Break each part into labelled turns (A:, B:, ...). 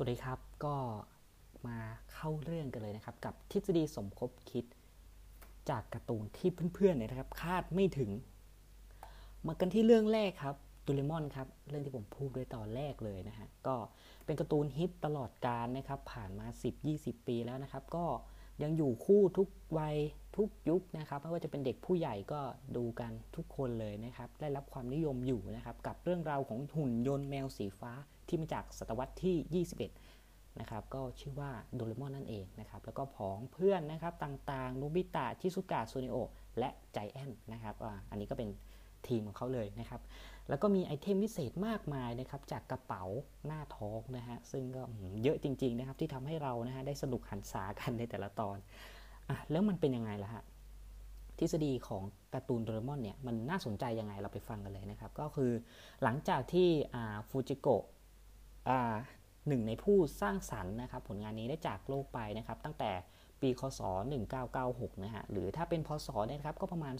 A: สวัสดีครับก็มาเข้าเรื่องกันเลยนะครับ กับทฤษฎีสมคบคิดจากการ์ตูนที่เพื่อนๆเนี่ยนะครับ คาดไม่ถึง มากันที่เรื่องแรกครับดูเลมอนครับเรื่องที่ผมพูดด้วยตอนแรกเลยนะฮะก็เป็นการ์ตูนฮิตตลอดกาลนะครับ ผ่านมา 10-20 ปีแล้วนะครับ ก็ ยังอยู่คู่ทุกวัยทุกยุคนะครับไม่ว่าจะเป็นเด็กผู้ใหญ่ก็ดูกันทุกคนเลยนะครับ ได้รับความนิยมอยู่นะครับ กับเรื่องราวของหุ่นยนต์แมวสีฟ้าที่มาจากศตวรรษที่ 21 นะครับ ก็ชื่อว่าโดเรมอนนั่นเองนะครับ แล้วก็ผองเพื่อนนะครับต่างๆโนบิตะชิซุกะซูเนโอะและไจแอนท์นะครับอ่าอันนี้ก็เป็น ทีมของเขาเลยนะครับ แล้วก็มีไอเทมพิเศษมากมายนะครับจากกระเป๋าหน้าท้องนะฮะซึ่งก็เยอะจริงๆนะครับที่ทำให้เรานะฮะได้สนุกหรรษากันในแต่ละตอนอะแล้วมันเป็นยังไงล่ะฮะทฤษฎีของการ์ตูนโดเรมอนเนี่ยมันน่าสนใจยังไงเราไปฟังกันเลยนะครับ ก็คือหลังจากที่ฟูจิโกะ หนึ่งในผู้สร้างสรรค์นะครับ ผลงานนี้ได้จากโลกไปนะครับ ตั้งแต่ปีคศ 1996 นะฮะ หรือถ้าเป็นพศเนี่ยครับ ก็ประมาณ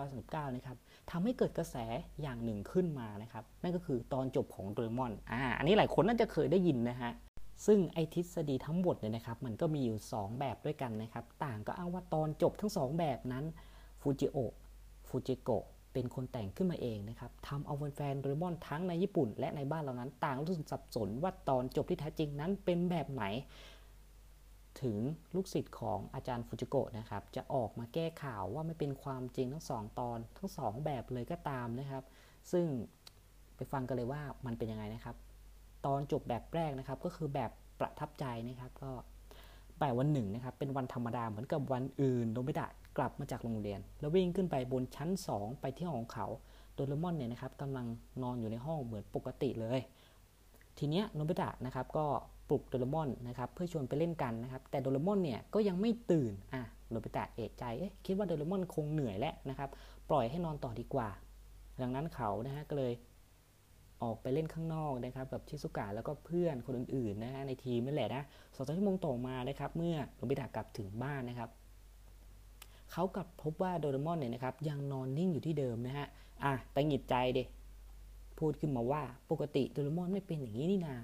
A: 2539 นะครับทำให้เกิดกระแสอย่างหนึ่งขึ้นมานะครับ นั่นก็คือตอนจบของโดเรมอน อ่า อันนี้หลายคนน่าจะเคยได้ยินนะฮะ ซึ่งไอทฤษฎีทั้งหมดเนี่ยนะครับ มันก็มีอยู่ 2 แบบด้วยกันนะครับ ต่างก็อ้างว่าตอนจบทั้ง 2 แบบนั้น ฟูจิโอะ ฟูจิโกะ เป็นคนแต่งขึ้นมาเองนะครับทำเอาแฟนๆโดเรมอนทั้งในญี่ปุ่น และในบ้านเรานั้นต่างรู้สึกสับสนว่าตอนจบที่แท้จริงนั้นเป็นแบบไหน ถึงลูกศิษย์ของอาจารย์ฟูจิโกะนะครับ จะออกมาแก้ข่าวว่าไม่เป็นความจริงทั้งสองตอนทั้งสองแบบเลยก็ตามนะครับ ซึ่งไปฟังกันเลยว่ามันเป็นยังไงนะครับ ตอนจบแบบแรกนะครับก็คือแบบประทับใจนะครับก็ บ่วันหนึ่งนะครับเป็นวันธรรมดาเหมือนกับวันอื่นโดมิดะกลับมาจากโรงเรียน แล้ววิ่งขึ้นไปบนชั้น 2 ไปที่ห้องของเขาโดเรมอนเนี่ยนะครับกำลังนอนอยู่ในห้องเหมือนปกติเลย ทีเนี้ยโนบิตะนะครับก็ปลุกโดเรมอนนะครับเพื่อชวนไปเล่นกันนะครับแต่โดเรมอนเนี่ยก็ยังไม่ตื่นอะโนบิตะเอะใจเอ๊ะคิดว่าโดเรมอนคงเหนื่อยแล้วนะครับปล่อยให้นอนต่อดีกว่า ดังนั้นเขานะฮะก็เลย ออกไปเล่นข้างนอกนะครับกับชิซุกะแล้วก็เพื่อนคนอื่นๆนะฮะในทีมนั่นแหละนะสองชั่วโมงต่อมานะครับเมื่อโนบิตะกลับถึงบ้านนะครับเขากลับพบว่าโดเรมอนเนี่ยนะครับยังนอนนิ่งอยู่ที่เดิมนะฮะอะตังหงิดใจเดพูดขึ้นมาว่าปกติโดเรมอนไม่เป็นอย่างนี้นี่นา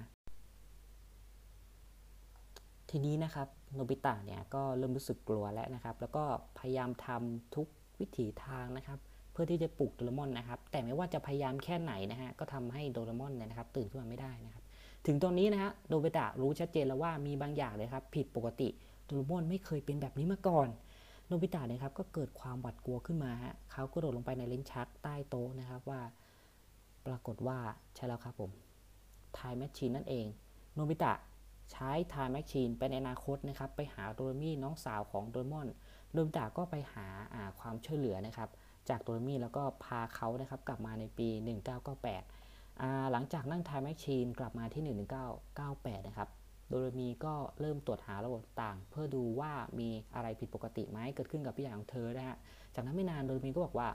A: ทีนี้นะครับโนบิตะเนี่ยก็เริ่มรู้สึกกลัวแล้วนะครับ แล้วก็พยายามทำทุกวิถีทางนะครับ เพื่อที่จะปลุกโดเรมอนนะครับ แต่ไม่ว่าจะพยายามแค่ไหนนะฮะ ก็ทำให้โดเรมอนเนี่ยนะครับ ตื่นขึ้นมาไม่ได้นะครับ ถึงตอนนี้นะฮะโนบิตะรู้ชัดเจนแล้วว่ามีบางอย่างเลยครับ ผิดปกติ โดเรมอนไม่เคยเป็นแบบนี้มาก่อนโนบิตะนะครับ ก็เกิดความหวาดกลัวขึ้นมาฮะเขาก็โดดลงไปในลิ้นชักใต้โต๊ะนะครับว่า ปรากฏว่าใช่แล้วครับผม time machine นั่นเอง โนบิตะใช้ time machine ไปในอนาคตนะครับ ไปหาโดเรมี่น้องสาวของโดเรมอนโนบิตะก็ไปหาความช่วยเหลือนะครับ จากโดเรมี่แล้วก็พาเขานะครับกลับมาในปี 1998 หลังจากนั่งไทม์แมชชีนกลับมาที่ 1998 นะครับโดเรมีก็เริ่มตรวจหาระบบต่าง เพื่อดูว่ามีอะไรผิดปกติไหมเกิดขึ้นกับพี่ใหญ่ของเธอนะฮะ จากนั้นไม่นานโดเรมีก็บอกว่า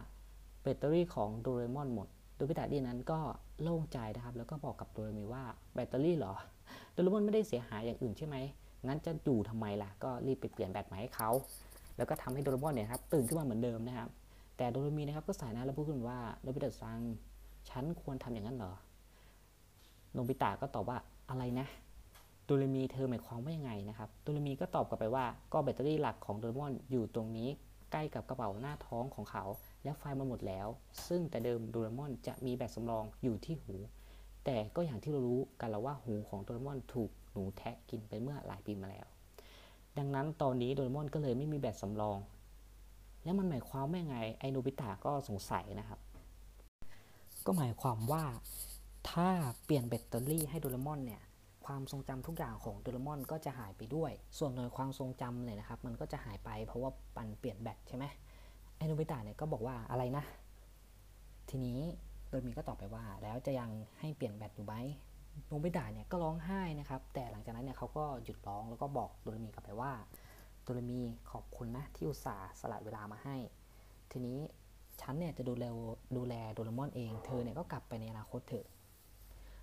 A: แบตเตอรี่ของโดเรมอนหมด โดยพิตาดีนั้นก็โล่งใจนะครับ แล้วก็บอกกับโดเรมีว่าแบตเตอรี่เหรอ โดเรมอนไม่ได้เสียหายอย่างอื่นใช่ไหม งั้นจะอยู่ทำไมล่ะ ก็รีบไปเปลี่ยนแบตใหม่ให้เขา แล้วก็ทำให้โดเรมอนเนี่ยครับตื่นขึ้นมาเหมือนเดิมนะครับ แต่โดเรมีนะครับก็สายหน้าแล้วพูดขึ้นว่าโนบิตะซังฉันควรทำอย่างนั้นเหรอโนบิตะก็ตอบว่าอะไรนะโดเรมีเธอหมายความว่ายังไงนะครับโดเรมีก็ตอบกลับไปว่าก็แบตเตอรี่หลักของโดเรมอนอยู่ตรงนี้ใกล้กับกระเป๋าหน้าท้องของเขา แล้วไฟมันหมดแล้ว ซึ่งแต่เดิมโดเรมอนจะมีแบตสำรองอยู่ที่หู แต่ก็อย่างที่เรารู้กันแล้วว่าหูของโดเรมอนถูกหนูแทะกินไปเมื่อหลายปีมาแล้ว ดังนั้นตอนนี้โดเรมอนก็เลยไม่มีแบตสำรอง แล้วมันหมายความว่าไงไอโนบิตะก็สงสัยนะครับ ก็หมายความว่าถ้าเปลี่ยนแบตเตอรี่ให้โดเรมอนเนี่ยความทรงจำทุกอย่างของโดเรมอนก็จะหายไปด้วย ส่วนหน่วยความทรงจำเนี่ยนะครับ มันก็จะหายไปเพราะว่าปันเปลี่ยนแบตใช่ไหมไอโนบิตะเนี่ยก็บอกว่าอะไรนะ ทีนี้โดยมีก็ตอบไปว่า แล้วจะยังให้เปลี่ยนแบตอยู่ไหมโนบิตะเนี่ยก็ร้องไห้นะครับ แต่หลังจากนั้นเนี่ยเขาก็หยุดร้องแล้วก็บอกโดเรมีกลับไปว่า โดเรมีขอบคุณนะที่อุตส่าห์สละเวลามาให้ ทีนี้ฉันเนี่ยจะดูแลดูแลโดเรมอนเอง เธอเนี่ยก็กลับไปในอนาคตเถอะ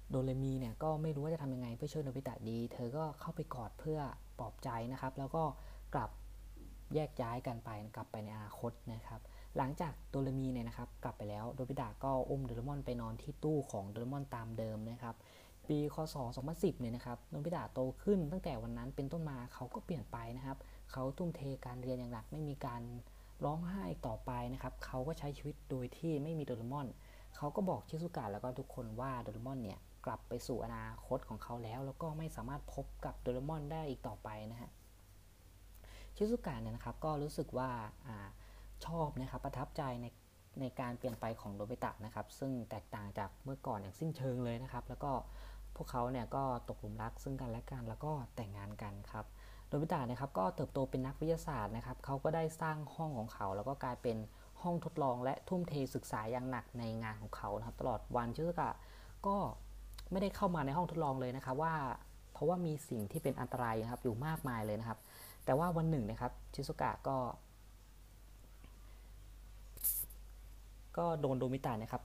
A: โดเรมีเนี่ยก็ไม่รู้ว่าจะทำยังไงเพื่อช่วยโนบิตะดี เธอก็เข้าไปกอดเพื่อปลอบใจนะครับ แล้วก็กลับแยกย้ายกันไปกลับไปในอนาคตนะครับ หลังจากโดเรมีเนี่ยนะครับ กลับไปแล้วโดบิตะก็อุ้มโดเรมอนไปนอนที่ตู้ของโดเรมอนตามเดิมนะครับ ปีคศ 2010 เนี่ยนะครับโนบิตะโตขึ้นตั้งแต่วันนั้นเป็นต้นมาเขาก็เปลี่ยนไปนะครับ เขาทุ่มเทการเรียนอย่างหนักไม่มีการร้องไห้ต่อไปนะครับ เขาก็ใช้ชีวิตโดยที่ไม่มีโดเรมอน เขาก็บอกชิซุกะแล้วก็ทุกคนว่าโดเรมอนเนี่ยกลับไปสู่อนาคตของเขาแล้ว แล้วก็ไม่สามารถพบกับโดเรมอนได้อีกต่อไปนะฮะ ชิซุกะเนี่ยนะครับก็รู้สึกว่าอชอบนะครับประทับใจในในการเปลี่ยนไปของโดบิตะนะครับ ซึ่งแตกต่างจากเมื่อก่อนอย่างสิ้นเชิงเลยนะครับ แล้วก็ พวกเขาเนี่ยก็ตกหลุมรักซึ่งกันและกันแล้วก็แต่งงานกันครับโดบิตะนะครับก็เติบโตเป็นนักวิทยาศาสตร์นะครับเขาก็ได้สร้างห้องของเขา แล้วก็กลายเป็นห้องทดลองและทุ่มเทศึกษาอย่างหนักในงานของเขานะครับ ตลอดวันชิซุกะก็ไม่ได้เข้ามาในห้องทดลองเลยนะครับว่าเพราะว่ามีสิ่งที่เป็นอันตรายนะครับอยู่มากมายเลยนะครับ แต่ว่าวันหนึ่งนะครับชิซุกะก็ ก็โดนโดมิตะนะครับ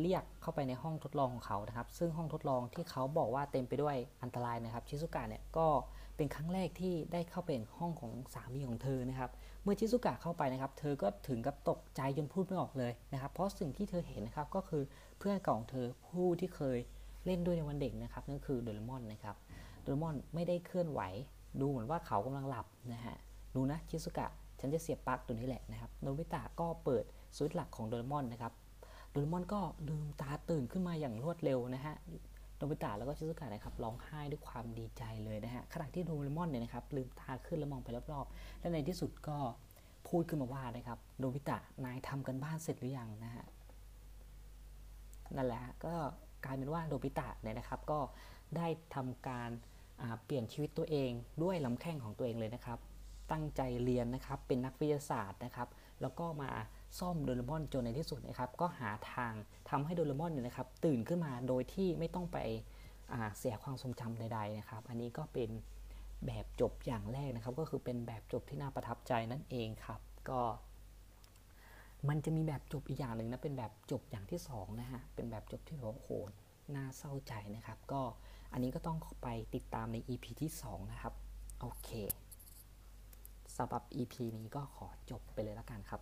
A: เรียกเข้าไปในห้องทดลองของเขานะครับ ซึ่งห้องทดลองที่เขาบอกว่าเต็มไปด้วยอันตรายนะครับ ชิซุกะเนี่ยก็เป็นครั้งแรกที่ได้เข้าเป็นห้องของสามีของเธอนะครับ เมื่อชิซุกะเข้าไปนะครับ เธอก็ถึงกับตกใจจนพูดไม่ออกเลยนะครับ เพราะสิ่งที่เธอเห็นนะครับก็คือเพื่อนเก่าของเธอผู้ที่เคยเล่นด้วยในวันเด็กนะครับนั่นคือโดเรมอนนะครับ โดเรมอนไม่ได้เคลื่อนไหว ดูเหมือนว่าเขากำลังหลับนะฮะ ดูนะชิซุกะ ฉันจะเสียบปลั๊กตัวนี้แหละนะครับ โนบิตะก็เปิดสวิตช์หลักของโดเรมอนนะครับ รมอนก็ลืมตาตื่นขึ้นมาอย่างรวดเร็วนะฮะโนบิตะแล้วก็ชิซุกะนะครับร้องไห้ด้วยความดีใจเลยนะฮะขณะที่โดเรมอนเนี่ยนะครับลืมตาขึ้นแล้วมองไปรอบๆ และในที่สุดก็พูดขึ้นมาว่านะครับโนบิตะนายทำกันบ้านเสร็จหรือยังนะฮะนั่นแหละก็กลายเป็นว่าโนบิตะเนี่ยนะครับก็ได้ทำการเปลี่ยนชีวิตตัวเองด้วยลำแข้งของตัวเองเลยนะครับ ตั้งใจเรียนนะครับเป็นนักวิทยาศาสตร์นะครับ แล้วก็มา ซ่อมโดเรมอนจนในที่สุดนะครับ ก็หาทางทำให้โดเรมอนเนี่ยนะครับ ตื่นขึ้นมาโดยที่ไม่ต้องไปเสียความทรงจำใด ๆนะครับ อันนี้ก็เป็นแบบจบอย่างแรกนะครับ ก็คือเป็นแบบจบที่น่าประทับใจนั่นเองครับ ก็ มันจะมีแบบจบอีกอย่างหนึ่งนะเป็นแบบจบอย่างที่2นะฮะเป็นแบบจบที่โอ้โหน่าเศร้าใจนะครับ ก็อันนี้ก็ต้องไปติดตามใน EP ที่ 2 นะครับ โอเคสำหรับ EP นี้ก็ขอจบไปเลยแล้วกันครับ